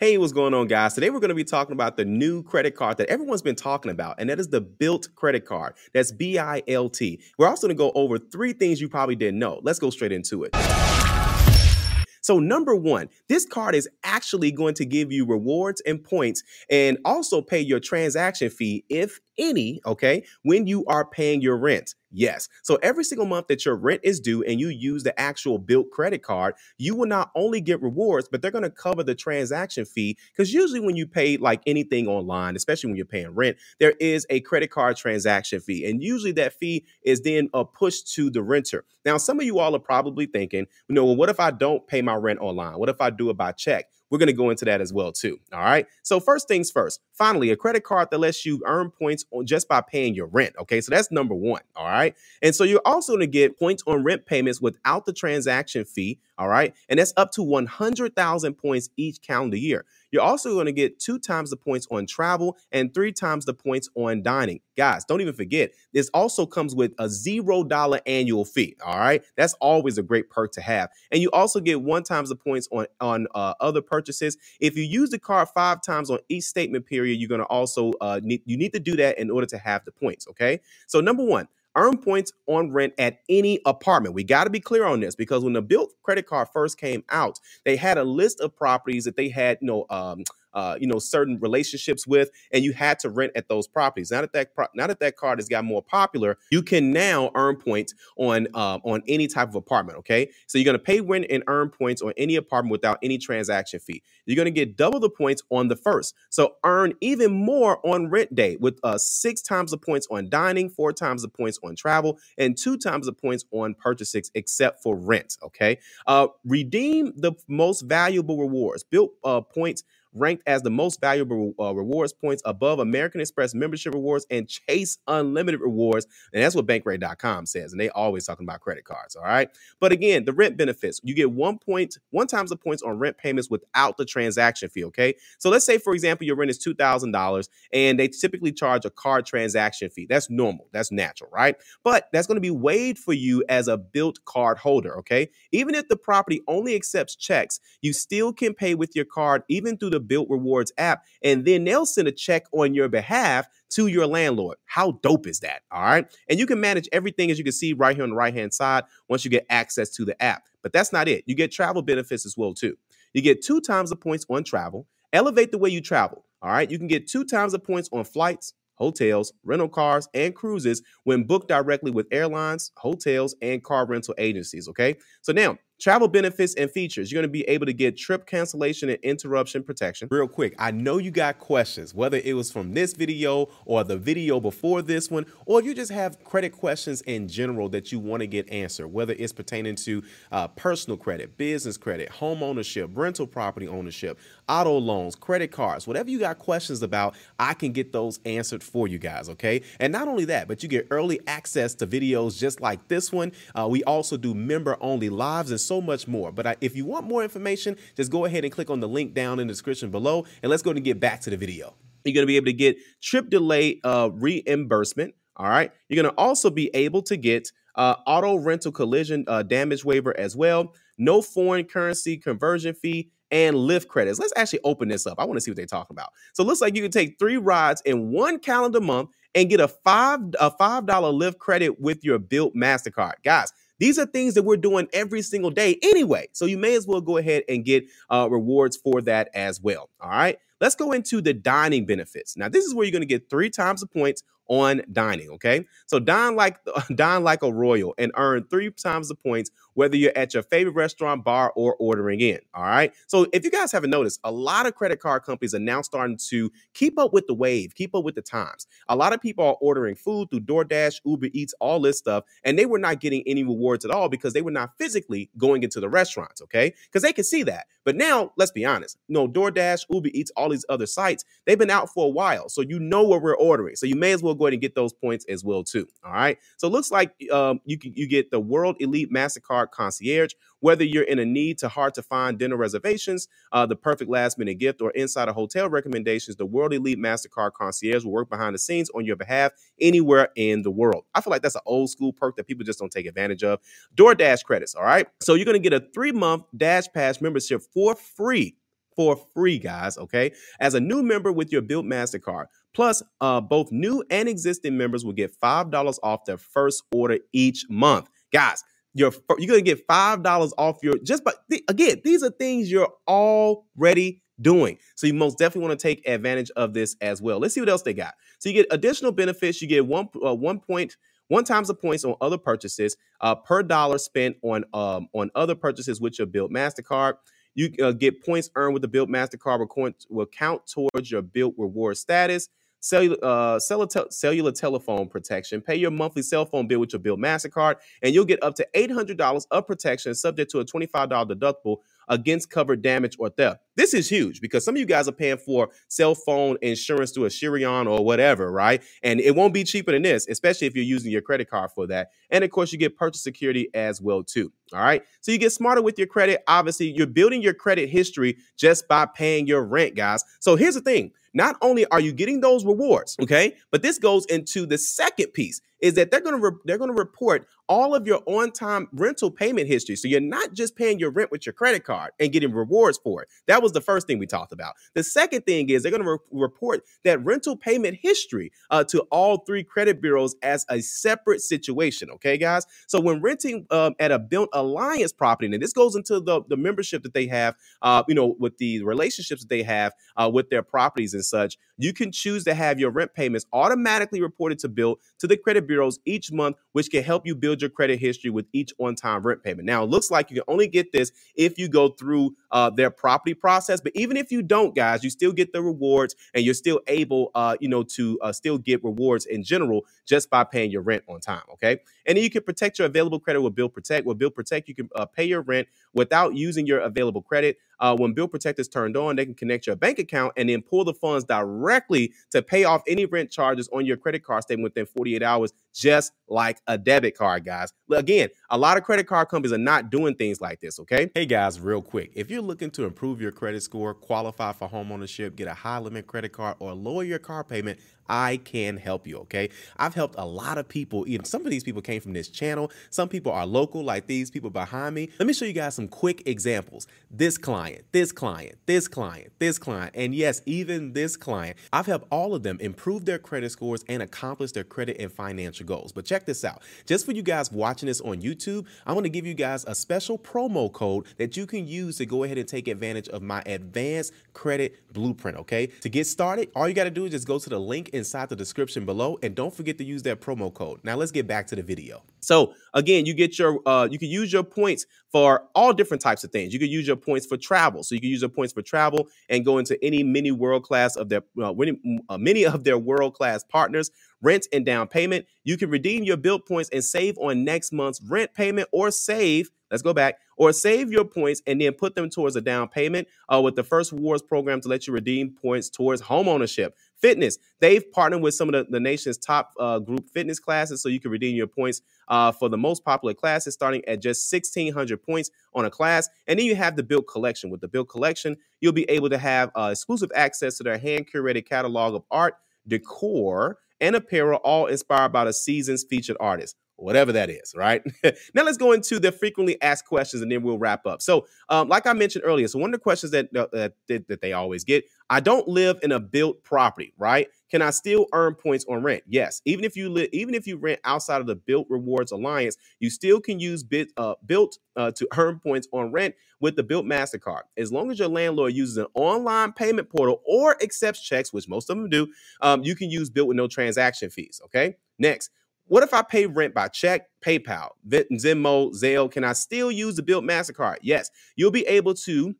Hey, what's going on, guys? Today we're going to be talking about the new credit card that everyone's been talking about, and that is the Bilt credit card. That's B I L T. We're also going to go over three things you probably didn't know. Let's go straight into it. So, number one, this card is actually going to give you rewards and points and also pay your transaction fee, if any, okay, when you are paying your rent. Yes. So every single month that your rent is due and you use the actual Bilt credit card, you will not only get rewards, but they're going to cover the transaction fee. Because usually when you pay like anything online, especially when you're paying rent, there is a credit card transaction fee. And usually that fee is then uh, a push to the renter. Now, some of you all are probably thinking, you know, well, what if I don't pay my rent online? What if I do it by check? We're going to go into that as well too. All right. So first things first. Finally, a credit card that lets you earn points on just by paying your rent. Okay. So that's number one. All right. And so you're also going to get points on rent payments without the transaction fee. All right. And that's up to 100,000 points each calendar year. You're also going to get two times the points on travel and three times the points on dining. Guys, don't even forget, this also comes with a zero dollar annual fee. All right. That's always a great perk to have. And you also get one times the points on, on uh, other purchases. If you use the card five times on each statement period, you're going to also uh, need, you need to do that in order to have the points. Okay. So, number one, earn points on rent at any apartment. We got to be clear on this because when the Bilt credit card first came out, they had a list of properties that they had, you know, um, uh, you know, certain relationships with, and you had to rent at those properties. Now that that pro- now that that card has got more popular, you can now earn points on uh, on any type of apartment. Okay, so you're going to pay rent and earn points on any apartment without any transaction fee. You're going to get double the points on the first, so earn even more on rent day with uh, six times the points on dining, four times the points on travel, and two times the points on purchases, except for rent. Okay, uh, redeem the most valuable rewards. Bilt uh, points ranked as the most valuable uh, rewards points above American Express membership rewards and Chase Unlimited rewards. And that's what Bankrate.com says. And they always talking about credit cards. All right. But again, the rent benefits you get one point, one times the points on rent payments without the transaction fee. Okay. So let's say, for example, your rent is $2,000 and they typically charge a card transaction fee. That's normal. That's natural. Right. But that's going to be waived for you as a Bilt card holder. Okay. Even if the property only accepts checks, you still can pay with your card, even through the Bilt Rewards app, and then they'll send a check on your behalf to your landlord. How dope is that? All right. And you can manage everything as you can see right here on the right hand side once you get access to the app. But that's not it. You get travel benefits as well, too. You get two times the points on travel. Elevate the way you travel. All right. You can get two times the points on flights, hotels, rental cars, and cruises when booked directly with airlines, hotels, and car rental agencies. Okay. So now Travel benefits and features. You're going to be able to get trip cancellation and interruption protection. Real quick, I know you got questions, whether it was from this video or the video before this one, or you just have credit questions in general that you want to get answered, whether it's pertaining to uh, personal credit, business credit, home ownership, rental property ownership, auto loans, credit cards, whatever you got questions about, I can get those answered for you guys, okay? And not only that, but you get early access to videos just like this one. Uh, we also do member only lives and so much more. But I, if you want more information, just go ahead and click on the link down in the description below. And let's go and get back to the video. You're going to be able to get trip delay uh, reimbursement. All right. You're going to also be able to get uh, auto rental collision uh, damage waiver as well. No foreign currency conversion fee and Lyft credits. Let's actually open this up. I want to see what they're talking about. So it looks like you can take three rides in one calendar month and get a five a five dollar Lyft credit with your Bilt Mastercard, guys. These are things that we're doing every single day anyway. So you may as well go ahead and get uh, rewards for that as well. All right. Let's go into the dining benefits. Now, this is where you're going to get three times the points on dining. Okay, so dine like dine like a royal and earn three times the points whether you're at your favorite restaurant, bar, or ordering in. All right. So if you guys haven't noticed, a lot of credit card companies are now starting to keep up with the wave, keep up with the times. A lot of people are ordering food through DoorDash, Uber Eats, all this stuff, and they were not getting any rewards at all because they were not physically going into the restaurants. Okay, because they could see that. But now, let's be honest. You no, know, DoorDash, Uber Eats, all these other sites, they've been out for a while, so you know what we're ordering. So you may as well go ahead and get those points as well too. All right. So it looks like um, you can, you get the World Elite Mastercard Concierge. Whether you're in a need to hard to find dinner reservations, uh, the perfect last minute gift, or inside a hotel recommendations, the World Elite Mastercard Concierge will work behind the scenes on your behalf anywhere in the world. I feel like that's an old school perk that people just don't take advantage of. DoorDash credits. All right. So you're to get a three month DashPass membership for free for free, guys. Okay. As a new member with your Bilt MasterCard, plus uh, both new and existing members will get $5 off their first order each month. Guys, you're, you're going to get $5 off your just but again, these are things you're already doing. So you most definitely want to take advantage of this as well. Let's see what else they got. So you get additional benefits. You get one uh, one point one times the points on other purchases uh, per dollar spent on um, on other purchases with your Bilt Mastercard. You uh, get points earned with the Bilt Mastercard will, will count towards your Bilt reward status. Cellular, uh, cellular, cellular telephone protection. Pay your monthly cell phone bill with your Bilt Mastercard, and you'll get up to $800 of protection subject to a $25 deductible against covered damage or theft. This is huge because some of you guys are paying for cell phone insurance through Asurion or whatever, right? And it won't be cheaper than this, especially if you're using your credit card for that. And of course, you get purchase security as well too. All right. So you get smarter with your credit. Obviously, you're building your credit history just by paying your rent, guys. So here's the thing. Not only are you getting those rewards, okay, but this goes into the second piece is that they're going to re- they're going to report all of your on-time rental payment history. So you're not just paying your rent with your credit card and getting rewards for it. That was the first thing we talked about. The second thing is they're going to re- report that rental payment history uh, to all three credit bureaus as a separate situation. Okay, guys. So when renting um, at a Bilt Alliance property, and this goes into the, the membership that they have, uh, you know, with the relationships that they have uh, with their properties and such, you can choose to have your rent payments automatically reported to Bilt to the credit bureaus each month, which can help you build your credit history with each on time rent payment. Now, it looks like you can only get this if you go through uh, their property process, but even if you don't, guys, you still get the rewards and you're still able, uh, you know, to uh, still get rewards in general just by paying your rent on time. Okay. And then you can protect your available credit with Bilt Protect. With Bilt Protect, you can uh, pay your rent without using your available credit. Uh, when Bilt Protect is turned on, they can connect your bank account and then pull the funds directly to pay off any rent charges on your credit card statement within 48 hours, just like a debit card, guys. Again, a lot of credit card companies are not doing things like this, okay? Hey guys, real quick, if you're looking to improve your credit score, qualify for homeownership, get a high limit credit card, or lower your car payment, I can help you, okay? I've helped a lot of people. Even some of these people came from this channel. Some people are local, like these people behind me. Let me show you guys some quick examples. This client, this client, this client, this client, and yes, even this client. I've helped all of them improve their credit scores and accomplish their credit and financial goals. But check this out. Just for you guys watching this on YouTube, I want to give you guys a special promo code that you can use to go ahead and take advantage of my advanced credit blueprint, okay? To get started, all you got to do is just go to the link inside the description below and don't forget to use that promo code. Now let's get back to the video. So again, you get your uh, you can use your points for all different types of things. You can use your points for travel, so you can use your points for travel and go into any mini world class of their uh, many, many of their world class partners. Rent and down payment. You can redeem your Bilt points and save on next month's rent payment, or save. Let's go back or save your points and then put them towards a down payment uh, with the first rewards program to let you redeem points towards home ownership. Fitness, they've partnered with some of the, the nation's top uh, group fitness classes so you can redeem your points uh, for the most popular classes starting at just 1600 points on a class. And then you have the Bilt Collection. With the Bilt Collection, you'll be able to have uh, exclusive access to their hand curated catalog of art, decor, and apparel, all inspired by the season's featured artists whatever that is, right? now let's go into the frequently asked questions and then we'll wrap up. So, um, like I mentioned earlier, so one of the questions that, uh, that that they always get, I don't live in a Bilt property, right? Can I still earn points on rent? Yes. Even if you live, even if you rent outside of the Bilt Rewards Alliance, you still can use Bit uh, Bilt uh, to earn points on rent with the Bilt Mastercard. As long as your landlord uses an online payment portal or accepts checks, which most of them do, um, you can use Bilt with no transaction fees. Okay. Next, what if I pay rent by check, PayPal, Venmo, Zelle? Can I still use the Bilt MasterCard? Yes. You'll be able to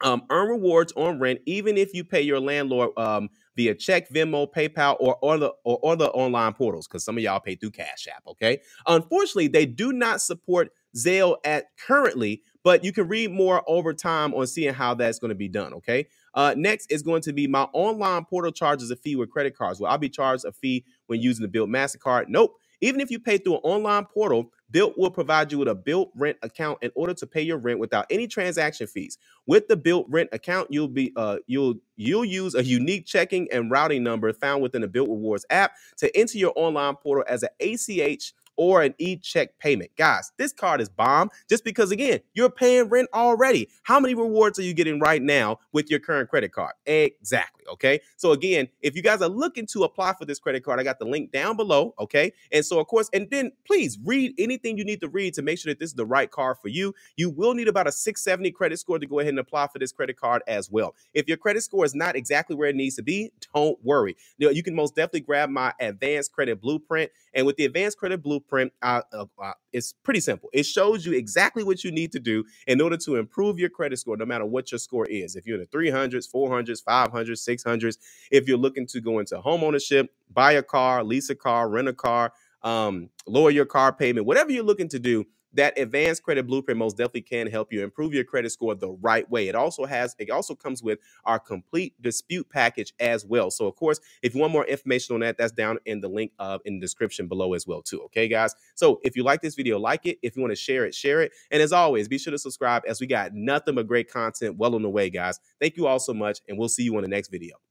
um, earn rewards on rent even if you pay your landlord um, via check, Venmo, PayPal, or other or other online portals. Because some of y'all pay through Cash App. Okay. Unfortunately, they do not support Zelle at currently, but you can read more over time on seeing how that's going to be done. Okay. Uh, next is going to be my online portal charges a fee with credit cards. Well, I'll be charged a fee when using the Bilt Mastercard. Nope. Even if you pay through an online portal, Bilt will provide you with a Bilt rent account in order to pay your rent without any transaction fees. With the Bilt rent account, you'll be uh you'll you'll use a unique checking and routing number found within the Bilt Rewards app to enter your online portal as an ACH or an e-check payment. Guys, this card is bomb just because again, you're paying rent already. How many rewards are you getting right now with your current credit card? Exactly. Okay. So again, if you guys are looking to apply for this credit card, I got the link down below. Okay. And so of course, and then please read anything you need to read to make sure that this is the right card for you. You will need about a 670 credit score to go ahead and apply for this credit card as well. If your credit score is not exactly where it needs to be, don't worry. You, know, you can most definitely grab my advanced credit blueprint. And with the advanced credit blueprint, uh, uh, uh, it's pretty simple. It shows you exactly what you need to do in order to improve your credit score, no matter what your score is. If you're in the 300s, 400s, 500s, 600s, if you're looking to go into home ownership, buy a car, lease a car, rent a car, um, lower your car payment, whatever you're looking to do, that advanced credit blueprint most definitely can help you improve your credit score the right way. It also has, it also comes with our complete dispute package as well. So, of course, if you want more information on that, that's down in the link of in the description below as well, too. Okay, guys. So, if you like this video, like it. If you want to share it, share it. And as always, be sure to subscribe as we got nothing but great content well on the way, guys. Thank you all so much, and we'll see you on the next video.